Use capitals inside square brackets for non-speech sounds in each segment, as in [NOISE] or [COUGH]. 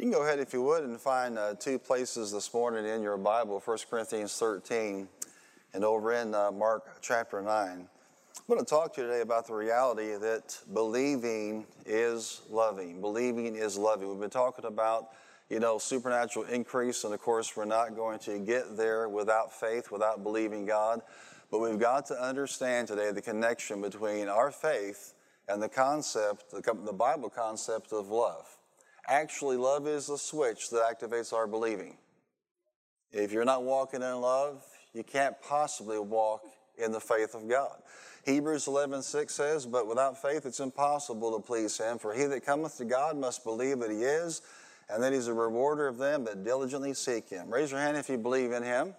You can go ahead, if you would, and find uh, two places this morning in your Bible 1 Corinthians 13 and over in uh, Mark chapter 9. I'm going to talk to you today about the reality that believing is loving. Believing is loving. We've been talking about, you know, supernatural increase, and of course, we're not going to get there without faith, without believing God. But we've got to understand today the connection between our faith and the concept, the, the Bible concept of love. Actually, love is the switch that activates our believing. If you're not walking in love, you can't possibly walk in the faith of God. Hebrews 11, 6 says, But without faith it's impossible to please him, for he that cometh to God must believe that he is, and that he's a rewarder of them that diligently seek him. Raise your hand if you believe in him.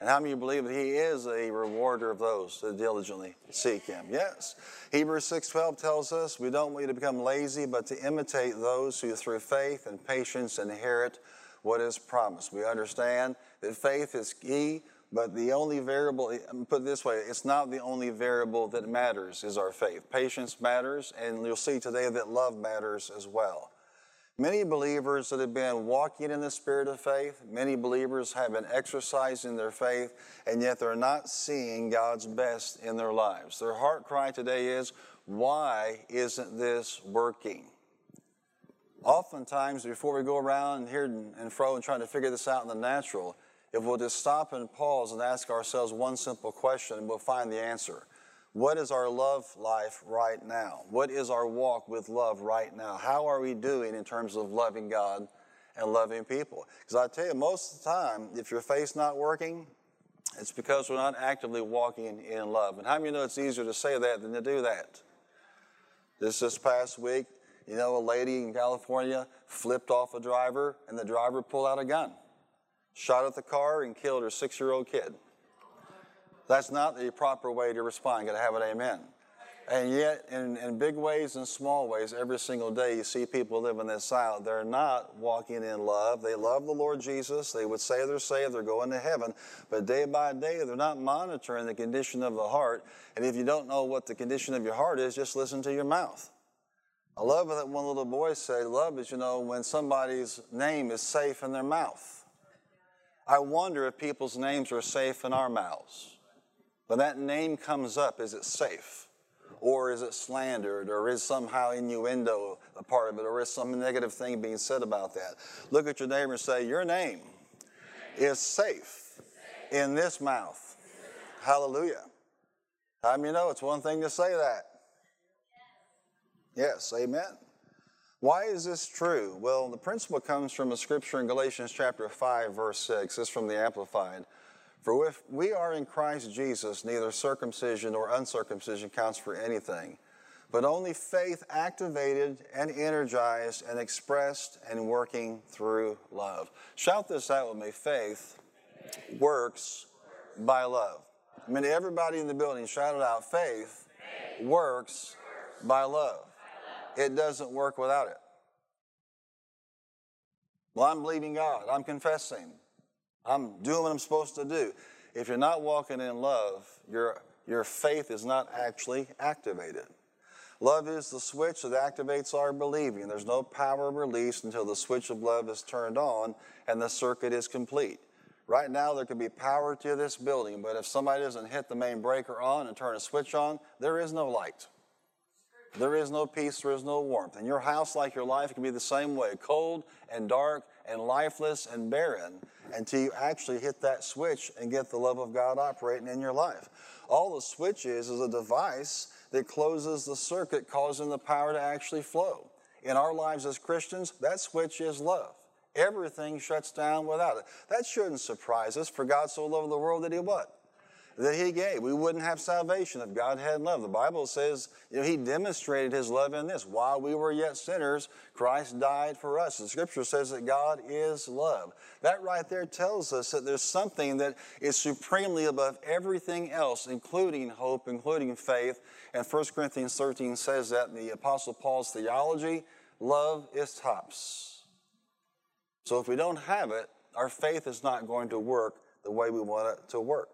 And how many believe that he is a rewarder of those that diligently seek him? Yes. Hebrews 6:12 tells us we don't want you to become lazy, but to imitate those who through faith and patience inherit what is promised. We understand that faith is key, but the only variable, put it this way, it's not the only variable that matters is our faith. Patience matters, and you'll see today that love matters as well. Many believers that have been walking in the spirit of faith, many believers have been exercising their faith, and yet they're not seeing God's best in their lives. Their heart cry today is, why isn't this working? Oftentimes, before we go around here and fro and trying to figure this out in the natural, if we'll just stop and pause and ask ourselves one simple question, we'll find the answer. What is our love life right now? What is our walk with love right now? How are we doing in terms of loving God and loving people? Because I tell you, most of the time, if your faith's not working, it's because we're not actively walking in love. And how many know it's easier to say that than to do that? This this past week, you know, a lady in California flipped off a driver, and the driver pulled out a gun, shot at the car, and killed her six year old kid. That's not the proper way to respond. You Got to have an amen. And yet, in, in big ways and small ways, every single day you see people living this out. They're not walking in love. They love the Lord Jesus. They would say they're saved, they're going to heaven. But day by day, they're not monitoring the condition of the heart. And if you don't know what the condition of your heart is, just listen to your mouth. I love that one little boy said, Love is, you know, when somebody's name is safe in their mouth. I wonder if people's names are safe in our mouths. When that name comes up, is it safe? Or is it slandered? Or is somehow innuendo a part of it? Or is some negative thing being said about that? Look at your neighbor and say, Your name is safe in this mouth. Hallelujah. How many you know it's one thing to say that? Yes, amen. Why is this true? Well, the principle comes from a scripture in Galatians chapter 5, verse 6. It's from the Amplified. For if we are in Christ Jesus, neither circumcision nor uncircumcision counts for anything, but only faith activated and energized and expressed and working through love. Shout this out with me faith works by love. I mean, everybody in the building shout it out faith works by love. It doesn't work without it. Well, I'm believing God, I'm confessing. I'm doing what I'm supposed to do. If you're not walking in love, your, your faith is not actually activated. Love is the switch that activates our believing. There's no power released until the switch of love is turned on and the circuit is complete. Right now, there could be power to this building, but if somebody doesn't hit the main breaker on and turn a switch on, there is no light. There is no peace, there is no warmth. And your house, like your life, can be the same way cold and dark and lifeless and barren until you actually hit that switch and get the love of God operating in your life. All the switch is is a device that closes the circuit, causing the power to actually flow. In our lives as Christians, that switch is love. Everything shuts down without it. That shouldn't surprise us, for God so loved the world that He what? That he gave. We wouldn't have salvation if God hadn't loved. The Bible says you know, he demonstrated his love in this. While we were yet sinners, Christ died for us. The scripture says that God is love. That right there tells us that there's something that is supremely above everything else, including hope, including faith. And 1 Corinthians 13 says that in the Apostle Paul's theology, love is tops. So if we don't have it, our faith is not going to work the way we want it to work.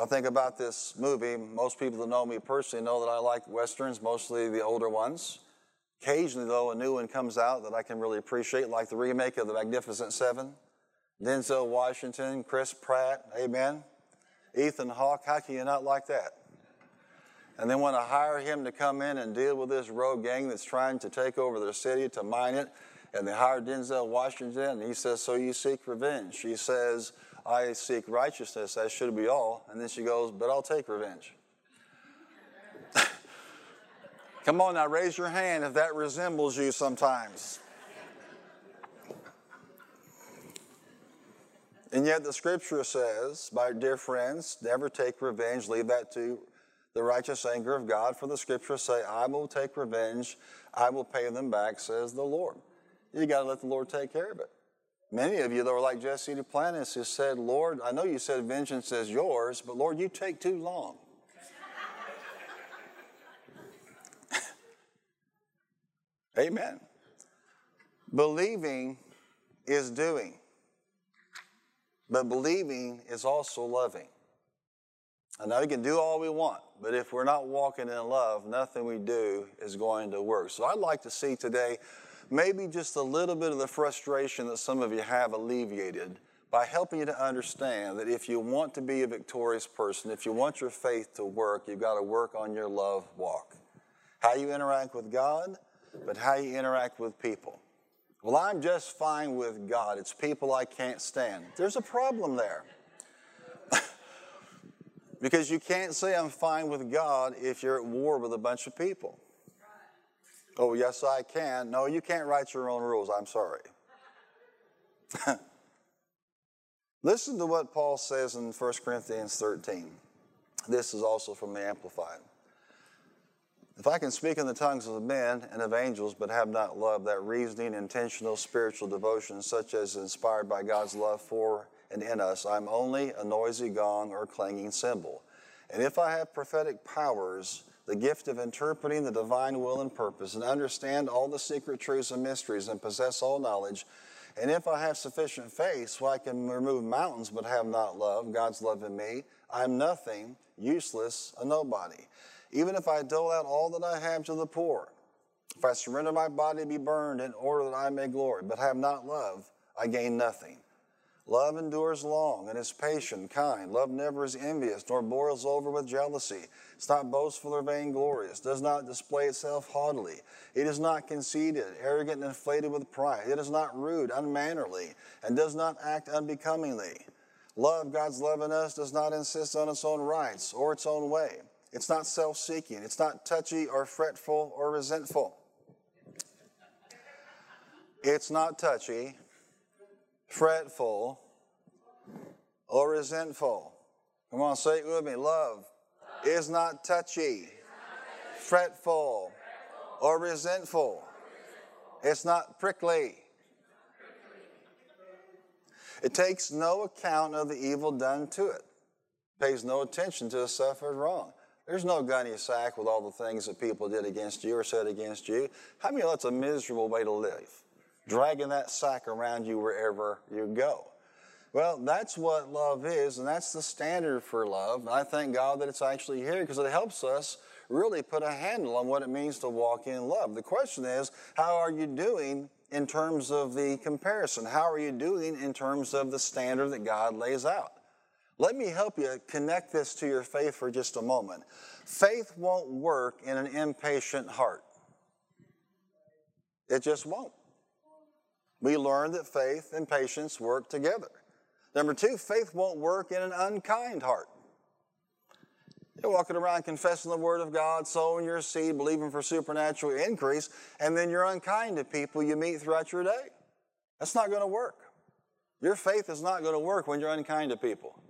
I think about this movie. Most people that know me personally know that I like westerns, mostly the older ones. Occasionally, though, a new one comes out that I can really appreciate, like the remake of The Magnificent Seven. Denzel Washington, Chris Pratt, amen. Ethan Hawke, how can you not like that? And then want to hire him to come in and deal with this rogue gang that's trying to take over their city, to mine it, and they hire Denzel Washington, and he says, So you seek revenge? She says, I seek righteousness, as should be all. And then she goes, But I'll take revenge. [LAUGHS] Come on now, raise your hand if that resembles you sometimes. And yet the scripture says, my dear friends, never take revenge, leave that to the righteous anger of God. For the scriptures say, I will take revenge, I will pay them back, says the Lord. You got to let the Lord take care of it. Many of you, that are like Jesse Duplantis, who said, Lord, I know you said vengeance is yours, but Lord, you take too long. [LAUGHS] Amen. Believing is doing, but believing is also loving. I know we can do all we want, but if we're not walking in love, nothing we do is going to work. So I'd like to see today maybe just a little bit of the frustration that some of you have alleviated by helping you to understand that if you want to be a victorious person, if you want your faith to work, you've got to work on your love walk. How you interact with God, but how you interact with people. Well, I'm just fine with God. It's people I can't stand. There's a problem there. [LAUGHS] because you can't say I'm fine with God if you're at war with a bunch of people. Oh, yes, I can. No, you can't write your own rules. I'm sorry. [LAUGHS] Listen to what Paul says in 1 Corinthians 13. This is also from the Amplified. If I can speak in the tongues of men and of angels, but have not love, that reasoning, intentional spiritual devotion, such as inspired by God's love for and in us, I'm only a noisy gong or clanging cymbal. And if I have prophetic powers, the gift of interpreting the divine will and purpose, and understand all the secret truths and mysteries, and possess all knowledge, and if I have sufficient faith so I can remove mountains but have not love, God's love in me, I'm nothing, useless, a nobody even if I dole out all that I have to the poor, if I surrender my body to be burned in order that I may glory, but have not love, I gain nothing. Love endures long and is patient, kind. Love never is envious, nor boils over with jealousy. It's not boastful or vainglorious, does not display itself haughtily. It is not conceited, arrogant, and inflated with pride. It is not rude, unmannerly, and does not act unbecomingly. Love, God's love in us, does not insist on its own rights or its own way. It's not self seeking. It's not touchy or fretful or resentful. It's not touchy, fretful, or resentful. Come on, say it with me. Love is not touchy, fretful, or resentful. It's not prickly. It takes no account of the evil done to it, pays no attention to the suffered wrong. There's no gunny sack with all the things that people did against you or said against you. How many know that's a miserable way to live? Dragging that sack around you wherever you go. Well, that's what love is, and that's the standard for love. And I thank God that it's actually here because it helps us really put a handle on what it means to walk in love. The question is, how are you doing in terms of the comparison? How are you doing in terms of the standard that God lays out? Let me help you connect this to your faith for just a moment. Faith won't work in an impatient heart. It just won't. We learn that faith and patience work together. Number two, faith won't work in an unkind heart. You're walking around confessing the Word of God, sowing your seed, believing for supernatural increase, and then you're unkind to people you meet throughout your day. That's not going to work. Your faith is not going to work when you're unkind to people.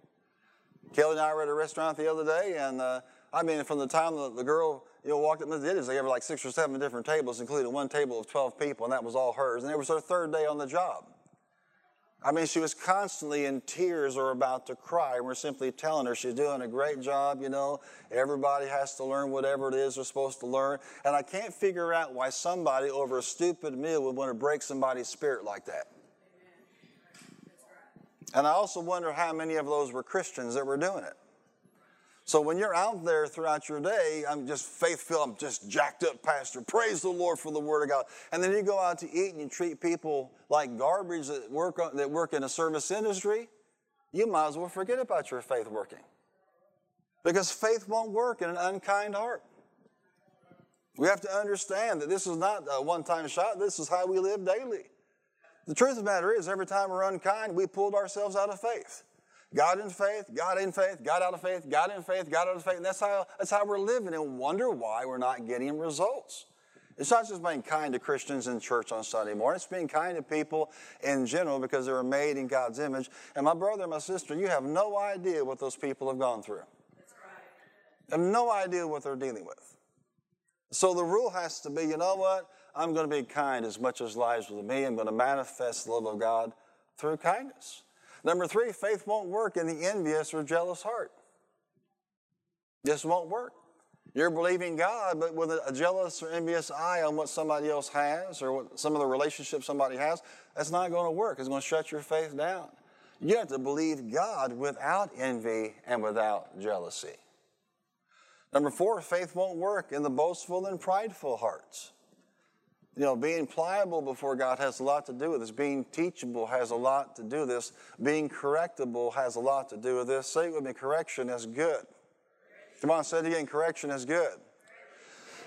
Kelly and I were at a restaurant the other day, and uh, I mean, from the time the, the girl you know, walked up the ditties, they gave her like six or seven different tables, including one table of 12 people, and that was all hers. And it was her third day on the job. I mean, she was constantly in tears or about to cry. And we're simply telling her she's doing a great job, you know. Everybody has to learn whatever it is they're supposed to learn. And I can't figure out why somebody over a stupid meal would want to break somebody's spirit like that. And I also wonder how many of those were Christians that were doing it. So when you're out there throughout your day, I'm just faithful, I'm just jacked up pastor. Praise the Lord for the word of God. And then you go out to eat and you treat people like garbage that work, that work in a service industry, you might as well forget about your faith working. Because faith won't work in an unkind heart. We have to understand that this is not a one time shot, this is how we live daily. The truth of the matter is, every time we're unkind, we pulled ourselves out of faith. God in faith, God in faith, God out of faith, God in faith, God out of faith. And that's how, that's how we're living and wonder why we're not getting results. It's not just being kind to Christians in church on Sunday morning. It's being kind to people in general because they were made in God's image. And my brother and my sister, you have no idea what those people have gone through. Right. have no idea what they're dealing with. So the rule has to be, you know what? I'm going to be kind as much as lies with me. I'm going to manifest the love of God through kindness. Number three, faith won't work in the envious or jealous heart. This won't work. You're believing God, but with a jealous or envious eye on what somebody else has or what some of the relationships somebody has, that's not going to work. It's going to shut your faith down. You have to believe God without envy and without jealousy. Number four, faith won't work in the boastful and prideful hearts. You know, being pliable before God has a lot to do with this. Being teachable has a lot to do with this. Being correctable has a lot to do with this. Say it with me correction is good. Come on, say it again correction is good.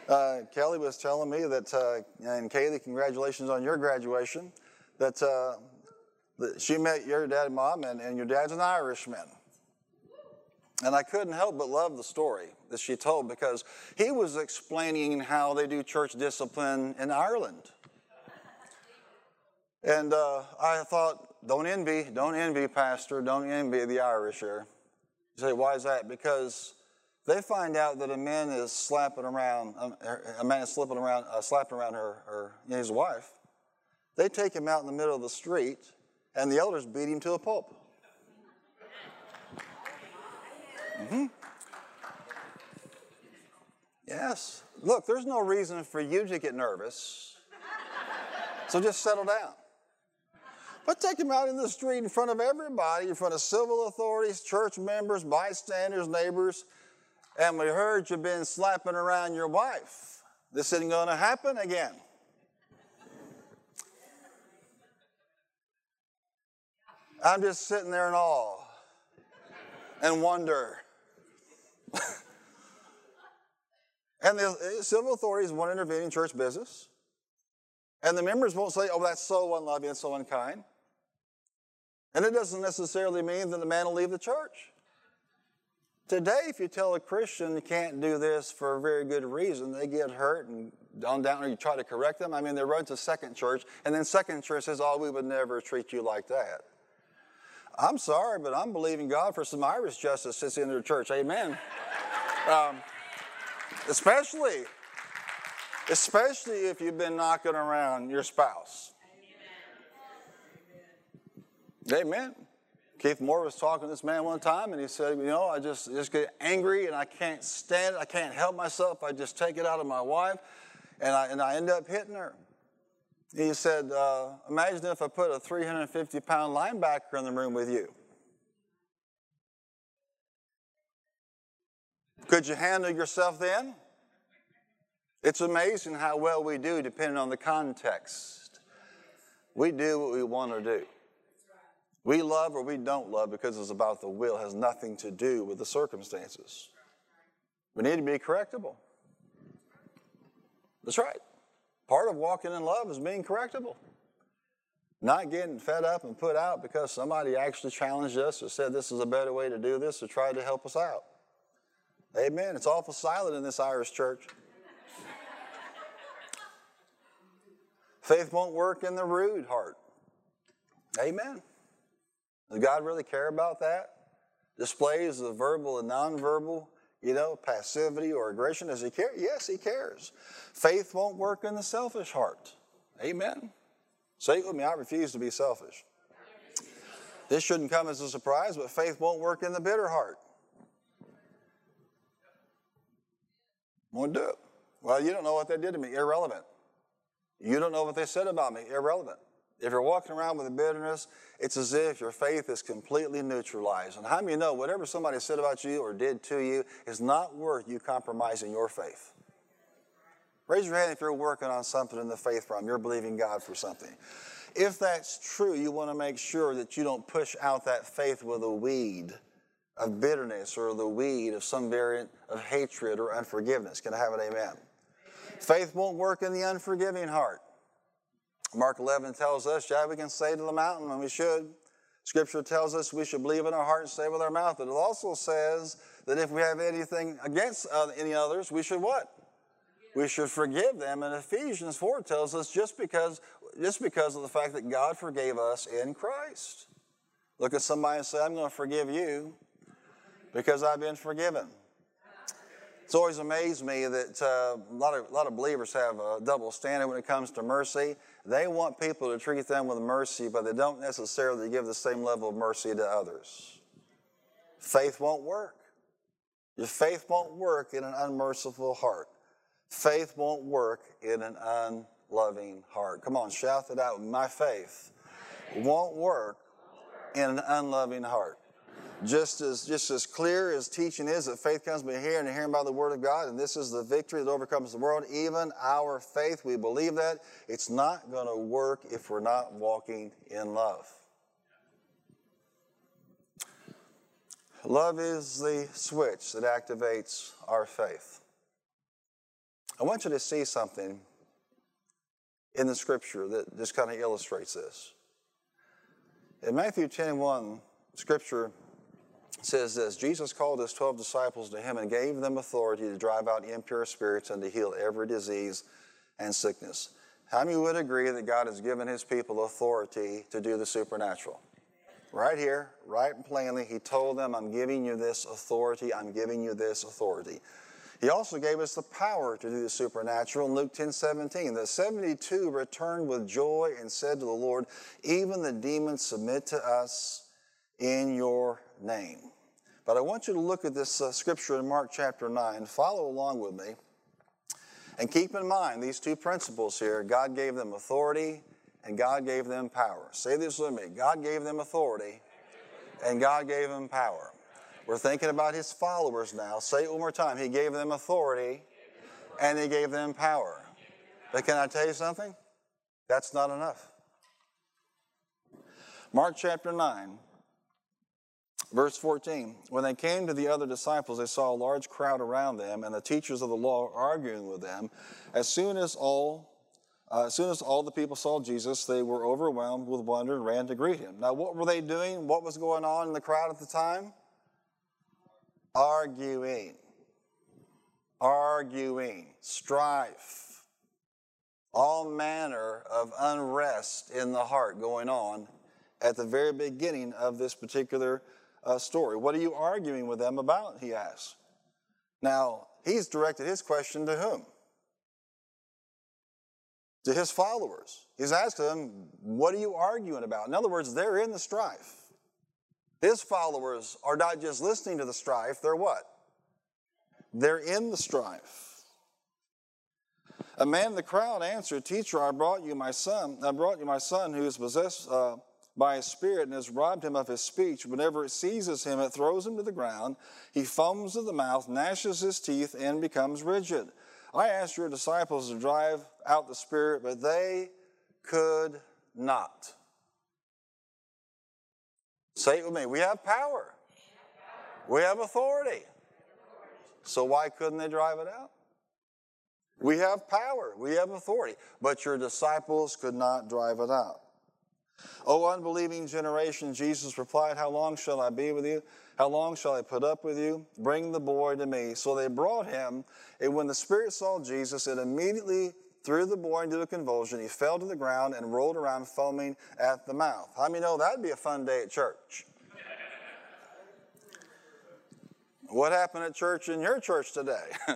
Uh, Kelly was telling me that, uh, and Kaylee, congratulations on your graduation, that, uh, that she met your dad and mom, and, and your dad's an Irishman. And I couldn't help but love the story that she told because he was explaining how they do church discipline in Ireland. And uh, I thought, don't envy, don't envy, Pastor, don't envy the Irish here. You say, why is that? Because they find out that a man is slapping around, um, a man is slipping around, uh, slapping around her, her, his wife. They take him out in the middle of the street, and the elders beat him to a pulp. Mm-hmm. Yes. Look, there's no reason for you to get nervous. So just settle down. But take him out in the street in front of everybody, in front of civil authorities, church members, bystanders, neighbors, and we heard you've been slapping around your wife. This isn't going to happen again. I'm just sitting there in awe and wonder [LAUGHS] and the uh, civil authorities won't intervene in church business. And the members won't say, oh, that's so unloving and so unkind. And it doesn't necessarily mean that the man will leave the church. Today, if you tell a Christian you can't do this for a very good reason, they get hurt and on down, or you try to correct them. I mean, they run to second church, and then second church says, oh, we would never treat you like that. I'm sorry, but I'm believing God for some Irish justice since the end of the church. Amen. [LAUGHS] Um, especially, especially if you've been knocking around your spouse. Amen. Amen. Keith Moore was talking to this man one time, and he said, "You know, I just just get angry, and I can't stand it. I can't help myself. I just take it out of my wife, and I and I end up hitting her." He said, uh, Imagine if I put a 350 pound linebacker in the room with you. Could you handle yourself then? It's amazing how well we do depending on the context. We do what we want to do. We love or we don't love because it's about the will, it has nothing to do with the circumstances. We need to be correctable. That's right. Part of walking in love is being correctable. Not getting fed up and put out because somebody actually challenged us or said this is a better way to do this or tried to help us out. Amen. It's awful silent in this Irish church. Faith won't work in the rude heart. Amen. Does God really care about that? Displays of verbal and nonverbal you know, passivity or aggression? Does he care? Yes, he cares. Faith won't work in the selfish heart. Amen. Say it with me I refuse to be selfish. This shouldn't come as a surprise, but faith won't work in the bitter heart. Won't do it. Well, you don't know what they did to me. Irrelevant. You don't know what they said about me. Irrelevant. If you're walking around with a bitterness, it's as if your faith is completely neutralized. And how many know whatever somebody said about you or did to you is not worth you compromising your faith? Raise your hand if you're working on something in the faith realm. You're believing God for something. If that's true, you want to make sure that you don't push out that faith with a weed of bitterness or the weed of some variant of hatred or unforgiveness. Can I have an amen? Faith won't work in the unforgiving heart. Mark 11 tells us, yeah, we can say to the mountain, and we should. Scripture tells us we should believe in our heart and say with our mouth. But it also says that if we have anything against any others, we should what? We should forgive them. And Ephesians 4 tells us just because, just because of the fact that God forgave us in Christ. Look at somebody and say, I'm going to forgive you because I've been forgiven. It's always amazed me that uh, a, lot of, a lot of believers have a double standard when it comes to mercy. They want people to treat them with mercy, but they don't necessarily give the same level of mercy to others. Faith won't work. Your faith won't work in an unmerciful heart. Faith won't work in an unloving heart. Come on, shout it out. My faith won't work in an unloving heart. Just as, just as clear as teaching is that faith comes by hearing and hearing by the word of God, and this is the victory that overcomes the world, even our faith, we believe that, it's not going to work if we're not walking in love. Love is the switch that activates our faith. I want you to see something in the scripture that just kind of illustrates this. In Matthew 10 1, scripture says this Jesus called his 12 disciples to him and gave them authority to drive out impure spirits and to heal every disease and sickness. How many would agree that God has given his people authority to do the supernatural? Right here, right and plainly, he told them, I'm giving you this authority, I'm giving you this authority. He also gave us the power to do the supernatural in Luke 10 17. The 72 returned with joy and said to the Lord, Even the demons submit to us in your name. But I want you to look at this uh, scripture in Mark chapter 9. Follow along with me. And keep in mind these two principles here God gave them authority and God gave them power. Say this with me God gave them authority and God gave them power. We're thinking about his followers now. Say it one more time. He gave them authority and he gave them power. But can I tell you something? That's not enough. Mark chapter 9, Verse 14 When they came to the other disciples, they saw a large crowd around them and the teachers of the law arguing with them. As soon as all uh, as soon as all the people saw Jesus, they were overwhelmed with wonder and ran to greet him. Now, what were they doing? What was going on in the crowd at the time? Arguing. Arguing. Strife. All manner of unrest in the heart going on at the very beginning of this particular uh, story. What are you arguing with them about? He asks. Now, he's directed his question to whom? To his followers. He's asking them, What are you arguing about? In other words, they're in the strife. His followers are not just listening to the strife, they're what? They're in the strife. A man in the crowd answered, Teacher, I brought you my son. I brought you my son who is possessed uh, by a spirit and has robbed him of his speech. Whenever it seizes him, it throws him to the ground. He foams at the mouth, gnashes his teeth, and becomes rigid. I asked your disciples to drive out the spirit, but they could not. Say it with me. We have power. We have authority. So why couldn't they drive it out? We have power. We have authority. But your disciples could not drive it out. O unbelieving generation, Jesus replied, How long shall I be with you? How long shall I put up with you? Bring the boy to me. So they brought him, and when the Spirit saw Jesus, it immediately threw the boy into a convulsion. He fell to the ground and rolled around, foaming at the mouth. How many know that'd be a fun day at church? what happened at church in your church today? [LAUGHS]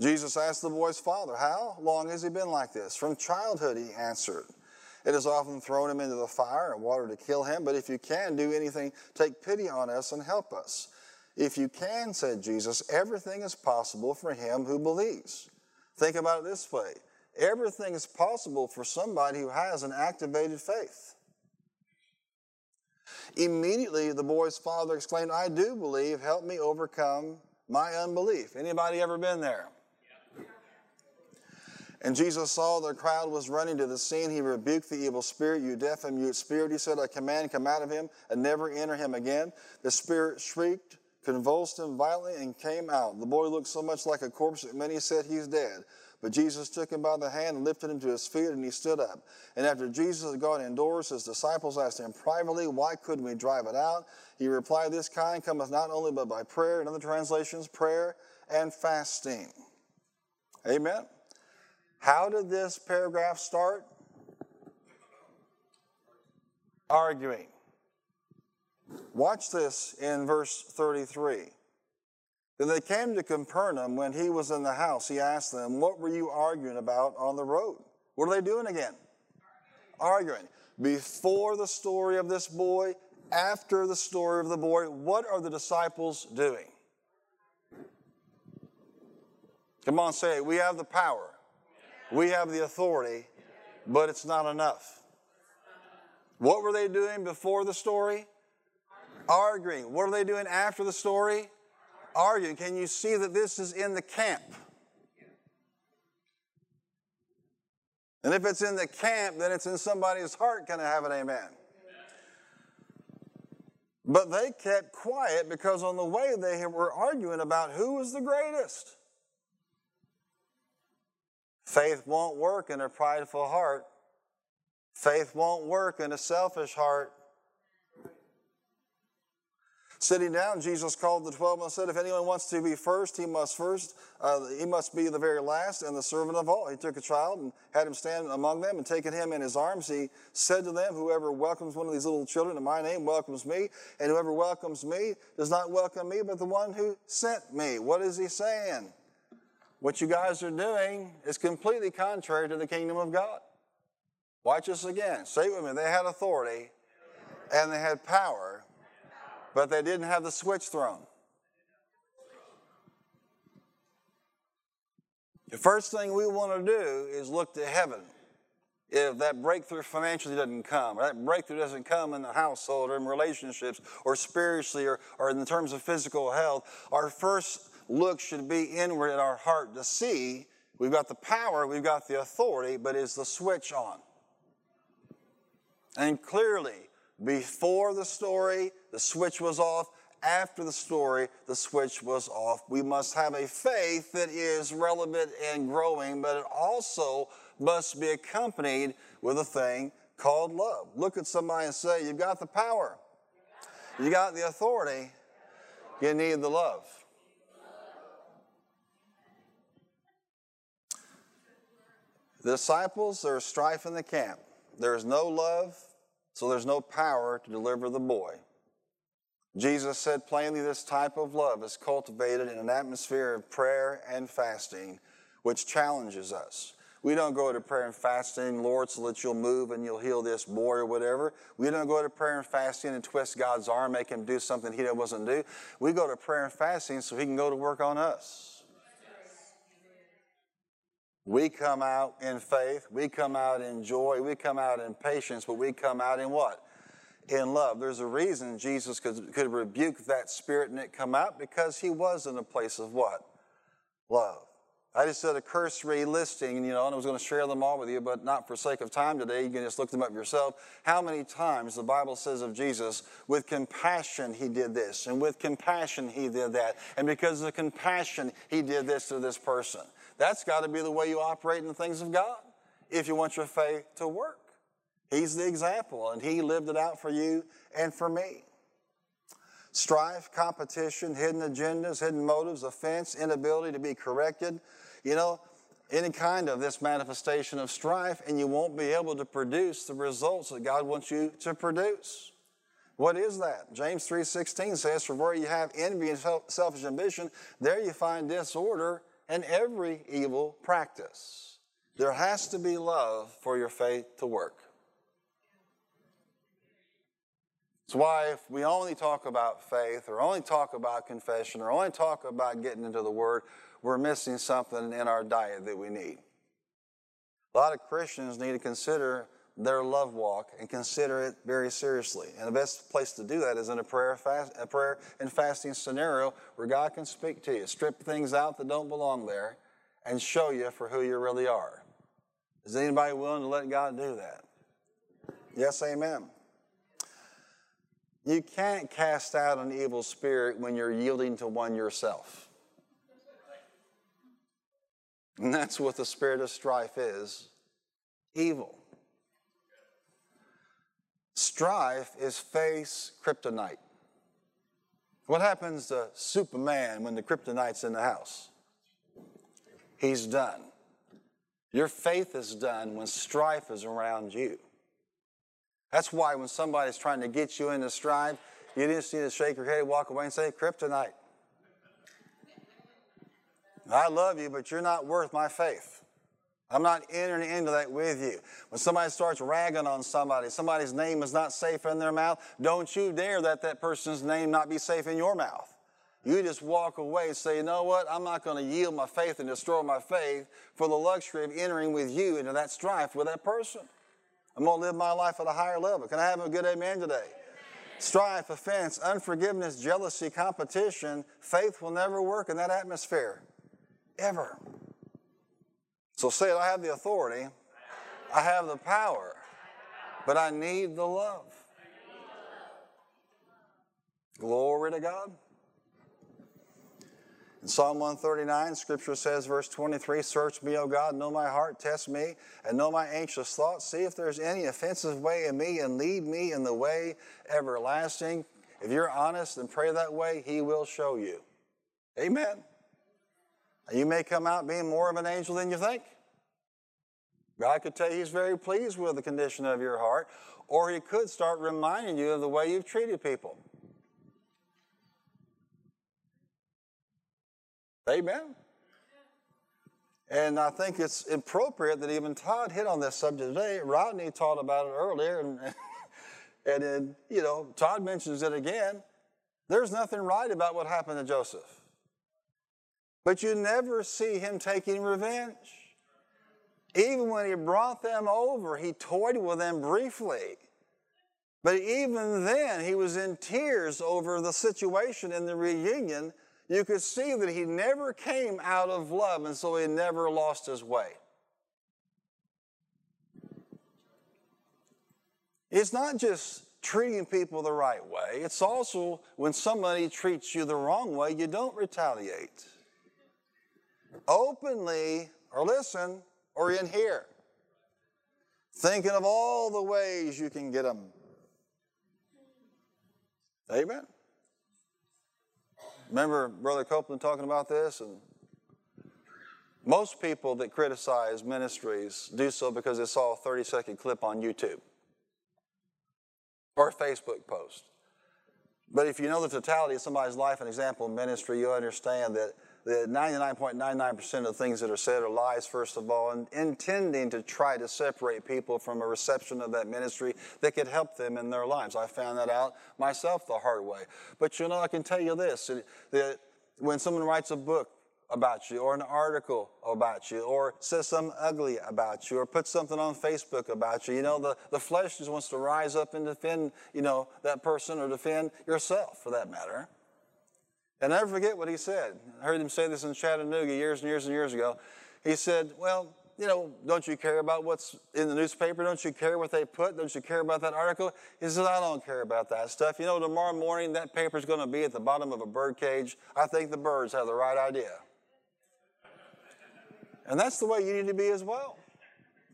Jesus asked the boy's father, How long has he been like this? From childhood, he answered. It has often thrown him into the fire and water to kill him, but if you can do anything, take pity on us and help us. If you can, said Jesus, everything is possible for him who believes. Think about it this way everything is possible for somebody who has an activated faith. Immediately, the boy's father exclaimed, I do believe, help me overcome my unbelief. Anybody ever been there? And Jesus saw the crowd was running to the scene. He rebuked the evil spirit, you deaf and mute spirit. He said, A command come out of him and never enter him again. The spirit shrieked, convulsed him violently, and came out. The boy looked so much like a corpse that many said he's dead. But Jesus took him by the hand and lifted him to his feet, and he stood up. And after Jesus had gone indoors, his disciples asked him privately, Why couldn't we drive it out? He replied, This kind cometh not only but by prayer, in other translations, prayer and fasting. Amen. How did this paragraph start? Arguing. Watch this in verse 33. Then they came to Capernaum when he was in the house. He asked them, What were you arguing about on the road? What are they doing again? Arguing. Before the story of this boy, after the story of the boy, what are the disciples doing? Come on, say it. We have the power. We have the authority, but it's not enough. What were they doing before the story? Arguing. What are they doing after the story? Arguing. Can you see that this is in the camp? And if it's in the camp, then it's in somebody's heart. Can I have an amen? But they kept quiet because on the way they were arguing about who was the greatest. Faith won't work in a prideful heart. Faith won't work in a selfish heart. Sitting down, Jesus called the twelve and said, "If anyone wants to be first, he must first. Uh, he must be the very last and the servant of all." He took a child and had him stand among them, and taking him in his arms, he said to them, "Whoever welcomes one of these little children in my name welcomes me, and whoever welcomes me does not welcome me, but the one who sent me." What is he saying? What you guys are doing is completely contrary to the kingdom of God. Watch this again. Say with me. They had authority and they had power, but they didn't have the switch thrown. The first thing we want to do is look to heaven. If that breakthrough financially doesn't come, or that breakthrough doesn't come in the household or in relationships or spiritually or, or in terms of physical health, our first look should be inward at our heart to see we've got the power, we've got the authority, but is the switch on? And clearly, before the story, the switch was off. After the story, the switch was off. We must have a faith that is relevant and growing, but it also must be accompanied with a thing called love. Look at somebody and say, You've got the power, you got the authority, you need the love. The disciples, there's strife in the camp. There's no love, so there's no power to deliver the boy. Jesus said plainly this type of love is cultivated in an atmosphere of prayer and fasting, which challenges us. We don't go to prayer and fasting, Lord, so that you'll move and you'll heal this boy or whatever. We don't go to prayer and fasting and twist God's arm, make him do something he doesn't do. We go to prayer and fasting so he can go to work on us. We come out in faith, we come out in joy, we come out in patience, but we come out in what? In love. There's a reason Jesus could, could rebuke that spirit and it come out because he was in a place of what? Love. I just did a cursory listing, you know, and I was going to share them all with you, but not for sake of time today. You can just look them up yourself. How many times the Bible says of Jesus, with compassion he did this, and with compassion he did that, and because of compassion he did this to this person. That's got to be the way you operate in the things of God if you want your faith to work. He's the example, and He lived it out for you and for me. Strife, competition, hidden agendas, hidden motives, offense, inability to be corrected. You know, any kind of this manifestation of strife, and you won't be able to produce the results that God wants you to produce. What is that? James 3:16 says, "For where you have envy and selfish ambition, there you find disorder and every evil practice. There has to be love for your faith to work. It's why if we only talk about faith or only talk about confession or only talk about getting into the Word, we're missing something in our diet that we need. A lot of Christians need to consider their love walk and consider it very seriously. And the best place to do that is in a prayer, fast, a prayer and fasting scenario where God can speak to you, strip things out that don't belong there, and show you for who you really are. Is anybody willing to let God do that? Yes, amen. You can't cast out an evil spirit when you're yielding to one yourself. And that's what the spirit of strife is evil. Strife is face kryptonite. What happens to Superman when the kryptonite's in the house? He's done. Your faith is done when strife is around you. That's why when somebody's trying to get you into strife, you just need to shake your head, walk away, and say, Kryptonite. I love you, but you're not worth my faith. I'm not entering into that with you. When somebody starts ragging on somebody, somebody's name is not safe in their mouth, don't you dare let that person's name not be safe in your mouth. You just walk away and say, you know what? I'm not going to yield my faith and destroy my faith for the luxury of entering with you into that strife with that person. I'm going to live my life at a higher level. Can I have a good amen today? Strife, offense, unforgiveness, jealousy, competition, faith will never work in that atmosphere. Ever. So say it I have the authority, I have the power, but I need the love. Glory to God. In Psalm 139, Scripture says, verse 23 Search me, O God, know my heart, test me, and know my anxious thoughts. See if there's any offensive way in me, and lead me in the way everlasting. If you're honest and pray that way, He will show you. Amen. You may come out being more of an angel than you think. God could tell you He's very pleased with the condition of your heart, or He could start reminding you of the way you've treated people. Amen. And I think it's appropriate that even Todd hit on this subject today. Rodney taught about it earlier, and, [LAUGHS] and then, you know, Todd mentions it again. There's nothing right about what happened to Joseph. But you never see him taking revenge. Even when he brought them over, he toyed with them briefly. But even then, he was in tears over the situation in the reunion you could see that he never came out of love, and so he never lost his way. It's not just treating people the right way, it's also when somebody treats you the wrong way, you don't retaliate. Openly, or listen, or in here. Thinking of all the ways you can get them. Amen. Remember Brother Copeland talking about this? And most people that criticize ministries do so because they saw a 30 second clip on YouTube or a Facebook post. But if you know the totality of somebody's life and example in ministry, you understand that the 99.99% of the things that are said are lies, first of all, and intending to try to separate people from a reception of that ministry that could help them in their lives. I found that out myself the hard way. But you know, I can tell you this that when someone writes a book, about you or an article about you or says something ugly about you or puts something on Facebook about you. You know, the, the flesh just wants to rise up and defend, you know, that person or defend yourself for that matter. And I never forget what he said. I heard him say this in Chattanooga years and years and years ago. He said, Well, you know, don't you care about what's in the newspaper? Don't you care what they put? Don't you care about that article? He says, I don't care about that stuff. You know, tomorrow morning that paper's going to be at the bottom of a bird cage. I think the birds have the right idea. And that's the way you need to be as well.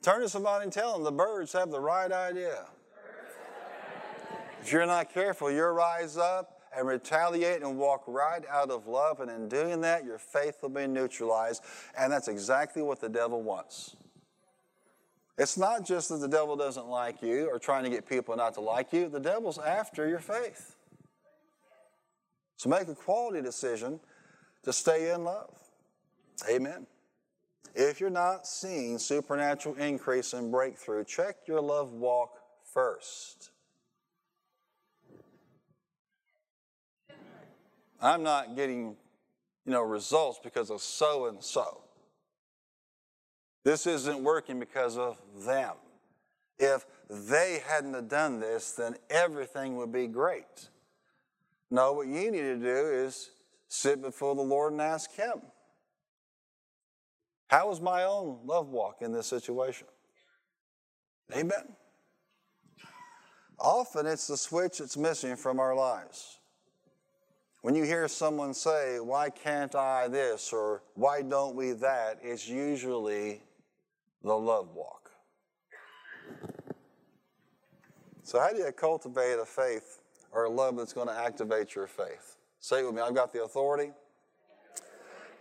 Turn to somebody and tell them the birds have the right idea. If you're not careful, you'll rise up and retaliate and walk right out of love. And in doing that, your faith will be neutralized. And that's exactly what the devil wants. It's not just that the devil doesn't like you or trying to get people not to like you, the devil's after your faith. So make a quality decision to stay in love. Amen. If you're not seeing supernatural increase and breakthrough, check your love walk first. I'm not getting, you know, results because of so and so. This isn't working because of them. If they hadn't have done this, then everything would be great. No, what you need to do is sit before the Lord and ask Him. How is my own love walk in this situation? Amen. Often it's the switch that's missing from our lives. When you hear someone say, Why can't I this or why don't we that? it's usually the love walk. So, how do you cultivate a faith or a love that's going to activate your faith? Say it with me I've got the authority,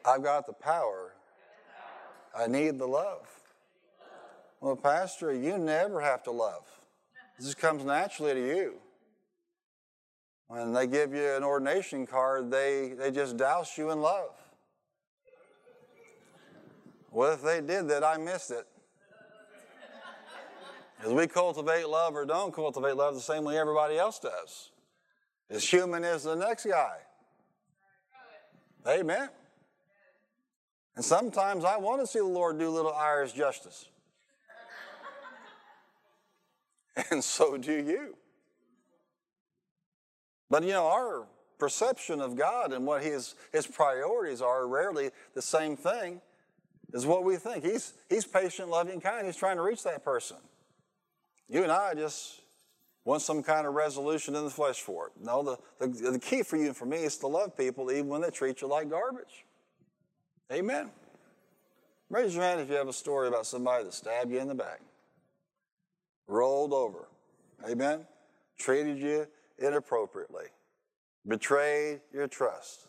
I've got the power, I need the love. Well, Pastor, you never have to love. This comes naturally to you. When they give you an ordination card, they, they just douse you in love. Well, if they did that, I missed it. As we cultivate love or don't cultivate love the same way everybody else does. As human as the next guy. Amen. And sometimes I want to see the Lord do little Irish justice. [LAUGHS] and so do you. But you know, our perception of God and what his, his priorities are rarely the same thing as what we think. He's, he's patient, loving, kind. He's trying to reach that person. You and I just want some kind of resolution in the flesh for it. No, the, the, the key for you and for me is to love people even when they treat you like garbage. Amen. Raise your hand if you have a story about somebody that stabbed you in the back, rolled over. Amen. Treated you inappropriately, betrayed your trust.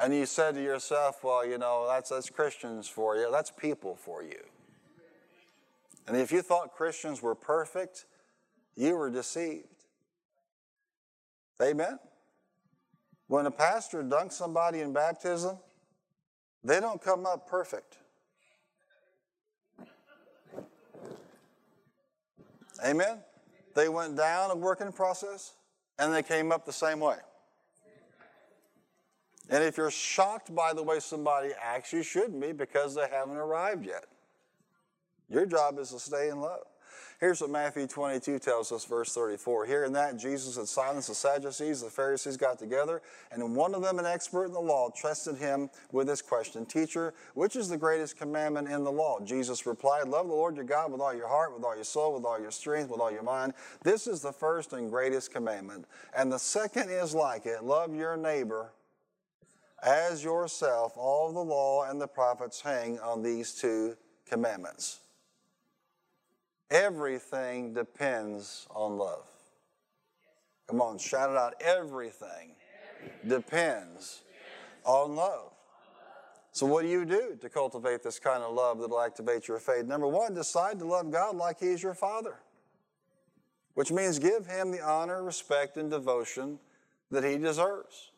And you said to yourself, well, you know, that's, that's Christians for you, that's people for you. And if you thought Christians were perfect, you were deceived. Amen? When a pastor dunks somebody in baptism, they don't come up perfect. Amen? They went down a working process and they came up the same way. And if you're shocked by the way somebody acts, you shouldn't be because they haven't arrived yet. Your job is to stay in love. Here's what Matthew 22 tells us, verse 34. Hearing that, Jesus had silenced the Sadducees, the Pharisees got together, and one of them, an expert in the law, trusted him with this question Teacher, which is the greatest commandment in the law? Jesus replied, Love the Lord your God with all your heart, with all your soul, with all your strength, with all your mind. This is the first and greatest commandment. And the second is like it love your neighbor as yourself. All the law and the prophets hang on these two commandments. Everything depends on love. Come on, shout it out. Everything depends on love. So, what do you do to cultivate this kind of love that'll activate your faith? Number one, decide to love God like He's your Father, which means give Him the honor, respect, and devotion that He deserves.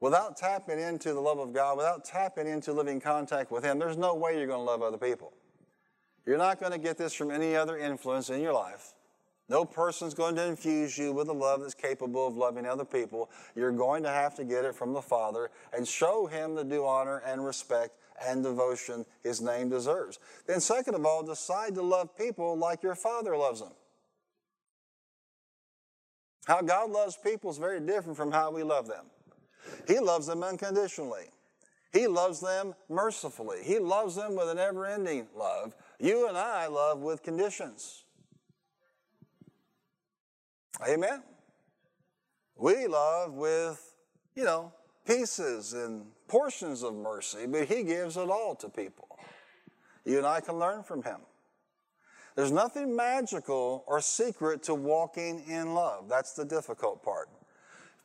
Without tapping into the love of God, without tapping into living contact with Him, there's no way you're going to love other people. You're not going to get this from any other influence in your life. No person's going to infuse you with a love that's capable of loving other people. You're going to have to get it from the Father and show Him the due honor and respect and devotion His name deserves. Then, second of all, decide to love people like your Father loves them. How God loves people is very different from how we love them. He loves them unconditionally. He loves them mercifully. He loves them with an ever ending love. You and I love with conditions. Amen? We love with, you know, pieces and portions of mercy, but He gives it all to people. You and I can learn from Him. There's nothing magical or secret to walking in love. That's the difficult part.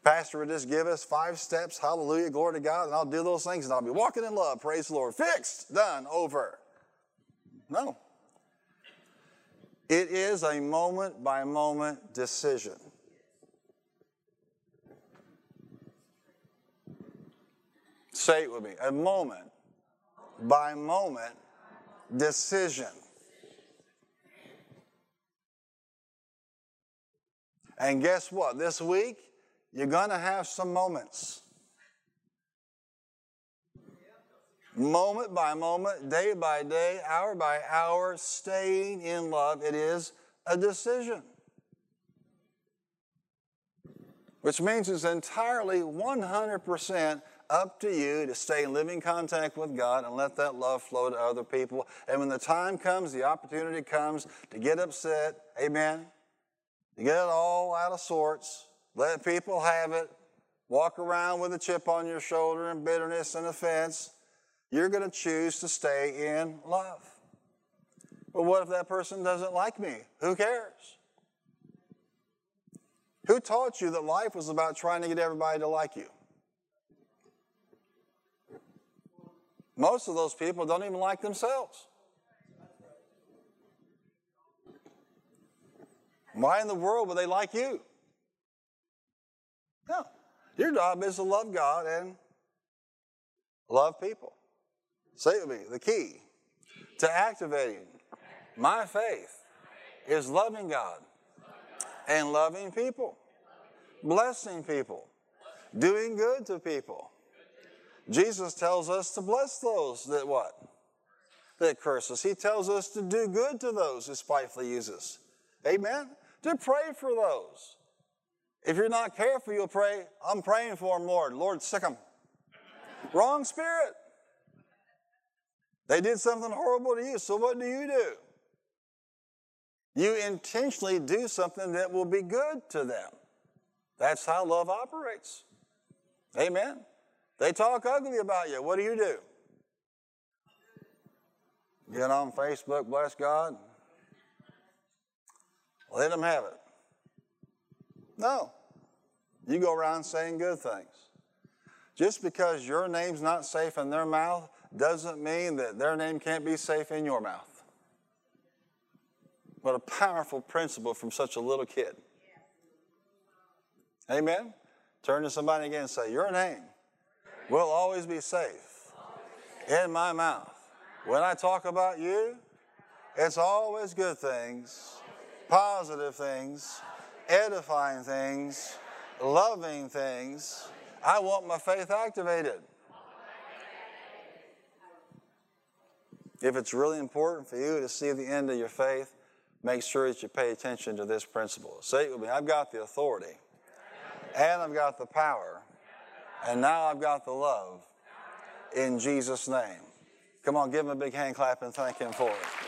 Pastor would just give us five steps, hallelujah, glory to God, and I'll do those things and I'll be walking in love, praise the Lord. Fixed, done, over. No. It is a moment by moment decision. Say it with me a moment by moment decision. And guess what? This week, you're going to have some moments. Moment by moment, day by day, hour by hour, staying in love. It is a decision. Which means it's entirely 100% up to you to stay in living contact with God and let that love flow to other people. And when the time comes, the opportunity comes to get upset, amen, to get it all out of sorts, let people have it, walk around with a chip on your shoulder and bitterness and offense, you're going to choose to stay in love. But what if that person doesn't like me? Who cares? Who taught you that life was about trying to get everybody to like you? Most of those people don't even like themselves. Why in the world would they like you? No. Your job is to love God and love people. Say it with me. The key to activating my faith is loving God and loving people, blessing people, doing good to people. Jesus tells us to bless those that what? That curse us. He tells us to do good to those who spitefully use us. Amen? To pray for those. If you're not careful, you'll pray, I'm praying for them, Lord. Lord, sic them. Wrong spirit. They did something horrible to you, so what do you do? You intentionally do something that will be good to them. That's how love operates. Amen. They talk ugly about you. What do you do? Get on Facebook, bless God. Let them have it. No. You go around saying good things. Just because your name's not safe in their mouth doesn't mean that their name can't be safe in your mouth. What a powerful principle from such a little kid. Amen? Turn to somebody again and say, Your name will always be safe in my mouth. When I talk about you, it's always good things, positive things, edifying things, loving things. I want my faith activated. If it's really important for you to see the end of your faith, make sure that you pay attention to this principle. Say it with me I've got the authority, and I've got the power, and now I've got the love in Jesus' name. Come on, give him a big hand clap and thank him for it.